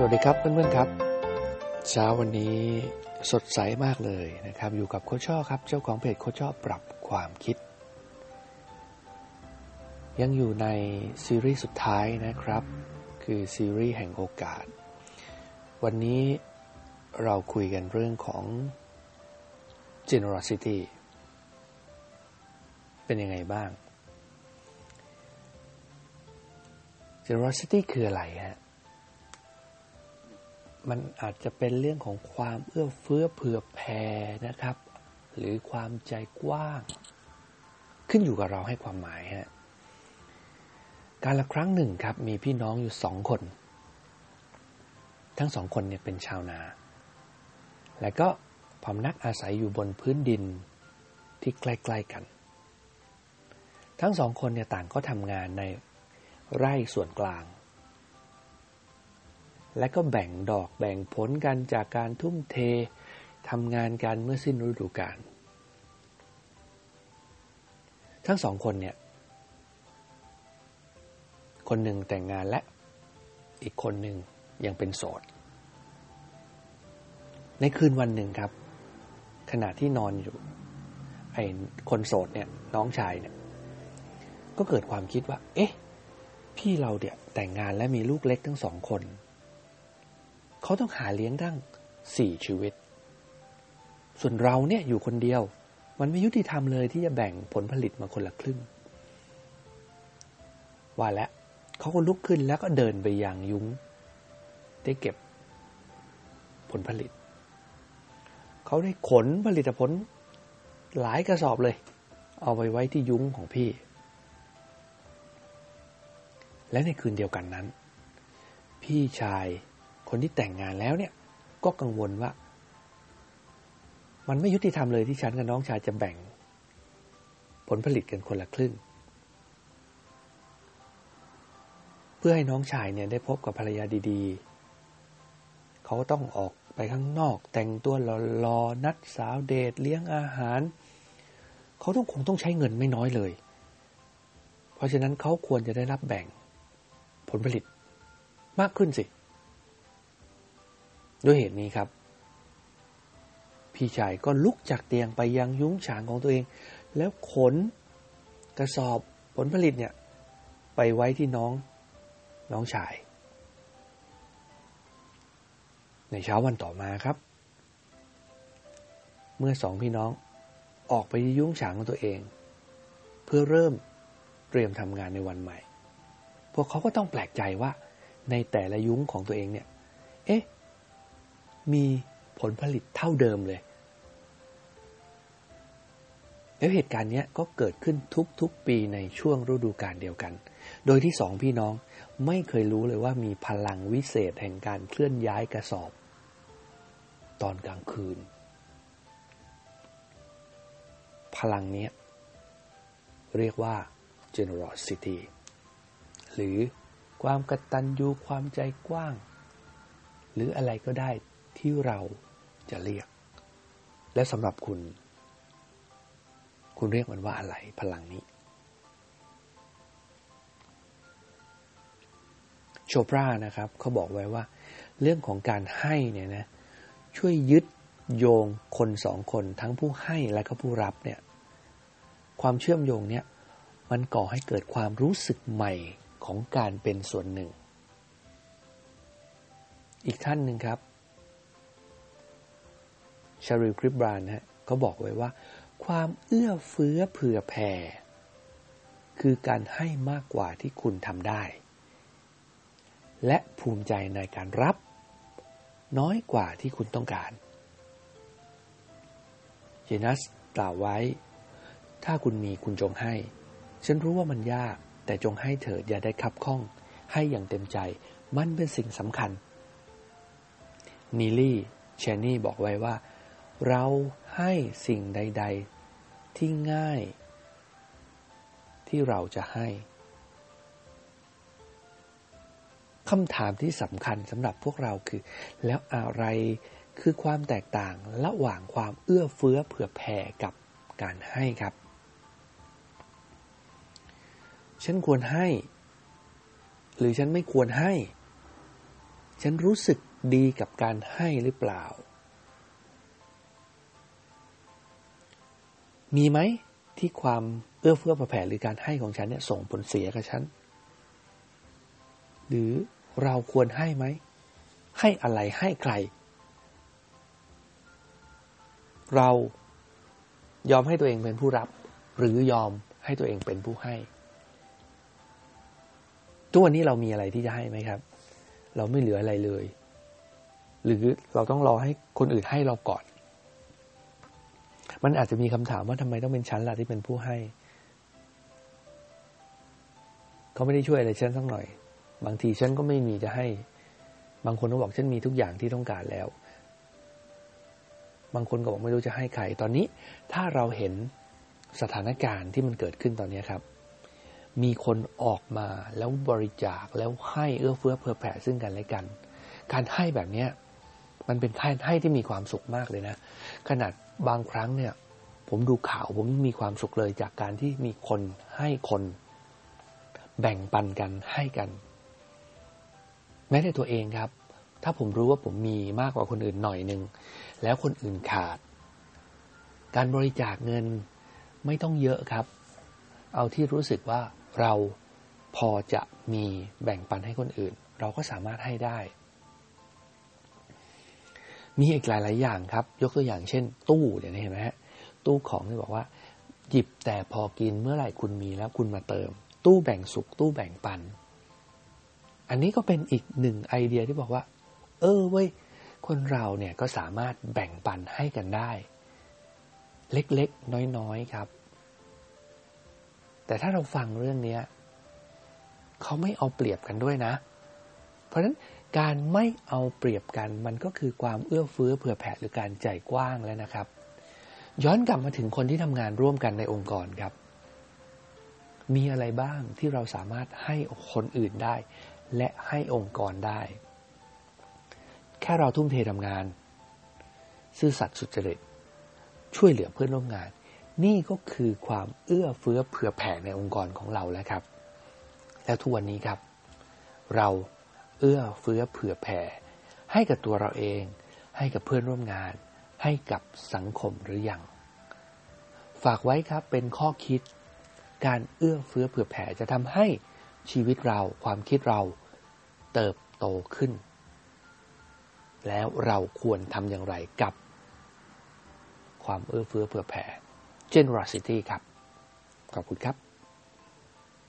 สวัสดีครับเพื่อนๆครับ เช้าวันนี้สดใสมากเลยนะครับ อยู่กับโคชช่อครับ เจ้าของเพจโคชช่อปรับความคิด ยังอยู่ในซีรีส์สุดท้ายนะครับ คือซีรีส์แห่งโอกาส วันนี้เราคุยกันเรื่องของ generosity เป็นยังไงบ้าง generosity คืออะไรฮะ มันอาจจะเป็นเรื่องของความเอื้อเฟื้อเผื่อแผ่นะครับ หรือความใจกว้าง ขึ้นอยู่กับเราให้ความหมายฮะการละครั้งหนึ่งครับ มีพี่น้องอยู่สองคน ทั้งสองคนเนี่ยเป็นชาวนา และก็พำนักอาศัยอยู่บนพื้นดินที่ใกล้ๆกัน ทั้งสองคนเนี่ยต่างก็ทำงานในไร่ส่วนกลาง และก็แบ่งดอกแบ่งผลกันจากการทุ่มเททำงานกันเมื่อสิ้นฤดูกาลทั้งสองคนเนี่ย คนหนึ่งแต่งงานและอีกคนหนึ่งยังเป็นโสด ในคืนวันหนึ่งครับ ขณะที่นอนอยู่ ไอ้คนโสดเนี่ยน้องชายเนี่ย ก็เกิดความคิดว่า เอ๊ะ พี่เราเนี่ยแต่งงานและมีลูกเล็กทั้งสองคน เขาต้องหาเลี้ยงตั้งสี่ชีวิต ส่วนเราเนี่ยอยู่คนเดียว มันไม่ยุติธรรมเลยที่จะแบ่งผลผลิตมาคนละครึ่ง ว่าแล้วเขาก็ลุกขึ้นแล้วก็เดินไปยังยุ้ง ได้เก็บผลผลิต เขาได้ขนผลิตผลหลายกระสอบเลย เอาไปไว้ที่ยุ้งของพี่ และในคืนเดียวกันนั้น พี่ชาย คนที่แต่งงานแล้วเนี่ย ก็กังวลว่า มันไม่ยุติธรรมเลยที่ฉันกับน้องชายจะแบ่ง ผลผลิตกันคนละครึ่ง เพื่อให้น้องชายเนี่ยได้พบกับภรรยาดีๆ เขาต้องออกไปข้างนอก แต่งตัวรอๆนัดสาวเดทเลี้ยงอาหาร เขาต้องคงต้องใช้เงินไม่น้อยเลย เพราะฉะนั้นเขาควรจะได้รับแบ่งผลผลิตมากขึ้นสิ ด้วยเหตุนี้ครับ พี่ชายก็ลุกจากเตียงไปยังยุ้งฉางของตัวเอง แล้วขนกระสอบผลผลิตเนี่ย ไปไว้ที่น้องน้องชาย ในเช้าวันต่อมาครับ เมื่อสองพี่น้องออกไปยุ้งฉางของตัวเอง เพื่อเริ่มเตรียมทำงานในวันใหม่ พวกเขาก็ต้องแปลกใจว่าในแต่ละยุ้งของตัวเองเนี่ย เอ๊ะ มีผลผลิตเท่าเดิมเลย แล้วเหตุการณ์นี้ก็เกิดขึ้นทุกๆปีในช่วงฤดูกาลเดียวกัน โดยที่สองพี่น้องไม่เคยรู้เลยว่ามีพลังวิเศษแห่งการเคลื่อนย้ายกระสอบ ตอนกลางคืน พลังนี้เรียกว่า generosity หรือความกตัญญูความใจกว้าง หรืออะไรก็ได้ ที่เราจะเรียก และสำหรับคุณ คุณเรียกมันว่าอะไรพลังนี้ โชปรานะครับเขาบอกไว้ว่า เรื่องของการให้เนี่ยนะช่วยยึดโยงคนสองคนทั้งผู้ให้และก็ผู้รับเนี่ยความเชื่อมโยงเนี่ยมันก่อให้เกิดความรู้สึกใหม่ของการเป็นส่วนหนึ่ง อีกท่านหนึ่งครับ ชาริลคริบรานฮะเขาบอกไว้ว่า ความเอื้อเฟื้อเผื่อแผ่คือการให้มากกว่าที่คุณทำได้ และภูมิใจในการรับ น้อยกว่าที่คุณต้องการเจนัสกล่าวไว้ ถ้าคุณมีคุณจงให้ ฉันรู้ว่ามันยาก แต่จงให้เถิดอย่าได้คับข้อง ให้อย่างเต็มใจ มันเป็นสิ่งสำคัญ นีลี่เชนนี่บอกไว้ว่า เราให้สิ่งใด ๆ ที่ง่าย ที่เราจะให้คำถามที่สำคัญสำหรับพวกเราคือ แล้วอะไรคือความแตกต่างระหว่างความเอื้อเฟื้อเผื่อแผ่กับการให้ครับ ฉันควรให้ หรือฉันไม่ควรให้ ฉันรู้สึกดีกับการให้หรือเปล่า มีไหมที่ความเอื้อเฟื้อเผื่อแผ่หรือการให้ของฉันเนี่ยส่งผลเสียกับฉัน หรือเราควรให้ไหม ให้อะไรให้ใคร เรายอมให้ตัวเองเป็นผู้รับ หรือยอมให้ตัวเองเป็นผู้ให้ทุกวันนี้เรามีอะไรที่จะให้ไหมครับ เราไม่เหลืออะไรเลย หรือเราต้องรอให้คนอื่นให้เราก่อน มันอาจจะมีคำถามว่าทำไมต้องเป็นฉันล่ะที่เป็นผู้ให้ เขาไม่ได้ช่วยอะไรฉันสักหน่อย บางทีฉันก็ไม่มีจะให้ บางคนก็บอกฉันมีทุกอย่างที่ต้องการแล้ว บางคนก็บอกไม่รู้จะให้ใคร ตอนนี้ ถ้าเราเห็นสถานการณ์ที่มันเกิดขึ้นตอนนี้ครับ มีคนออกมาแล้วบริจาคแล้วให้เอื้อเฟื้อเผื่อแผ่ซึ่งกันและกัน การให้แบบเนี้ย มันเป็นการให้ที่มีความสุขมากเลยนะ ขนาดบางครั้งเนี่ย ผมดูข่าวผมมีความสุขเลยจากการที่มีคนให้คน แบ่งปันกันให้กัน แม้แต่ตัวเองครับ ถ้าผมรู้ว่าผมมีมากกว่าคนอื่นหน่อยหนึ่งแล้วคนอื่นขาด การบริจาคเงินไม่ต้องเยอะครับ เอาที่รู้สึกว่าเราพอจะมีแบ่งปันให้คนอื่น เราก็สามารถให้ได้ มีอีกหลาย ๆ อย่างครับ ยกตัวอย่างเช่น ตู้เดี๋ยเห็นไหมฮะตู้ของที่บอกว่า หยิบแต่พอกินเมื่อไหร่คุณมีแล้วคุณมาเติม ตู้แบ่งสุขตู้แบ่งปัน อันนี้ก็เป็นอีกหนึ่งไอเดียที่บอกว่า เออเว้ยคนเราเนี่ยก็สามารถแบ่งปันให้กันได้ เล็กๆ น้อยๆครับ แต่ถ้าเราฟังเรื่องนี้เขาไม่เอาเปรียบกันด้วยนะ เพราะฉะนั้น การไม่เอาเปรียบกันมันก็คือความเอื้อเฟื้อเผื่อแผ่หรือการใจกว้างแล้วนะครับ ย้อนกลับมาถึงคนที่ทำงานร่วมกันในองค์กรครับ มีอะไรบ้างที่เราสามารถให้คนอื่นได้ และให้องค์กรได้ แค่เราทุ่มเททำงาน ซื่อสัตย์สุจริต ช่วยเหลือเพื่อนร่วมงาน นี่ก็คือความเอื้อเฟื้อเผื่อแผ่ในองค์กรของเราแล้วครับ แล้วทุกวันนี้ครับ เรา เอื้อเฟื้อเผื่อแผ่ ให้กับตัวเราเอง ให้กับเพื่อนร่วมงาน ให้กับสังคมหรือยัง ฝากไว้ครับเป็นข้อคิด การเอื้อเฟื้อเผื่อแผ่จะทำให้ชีวิตเราความคิดเราเติบโตขึ้น แล้วเราควรทำอย่างไรกับ ความเอื้อเฟื้อเผื่อแผ่ generosity ครับ ขอบคุณครับ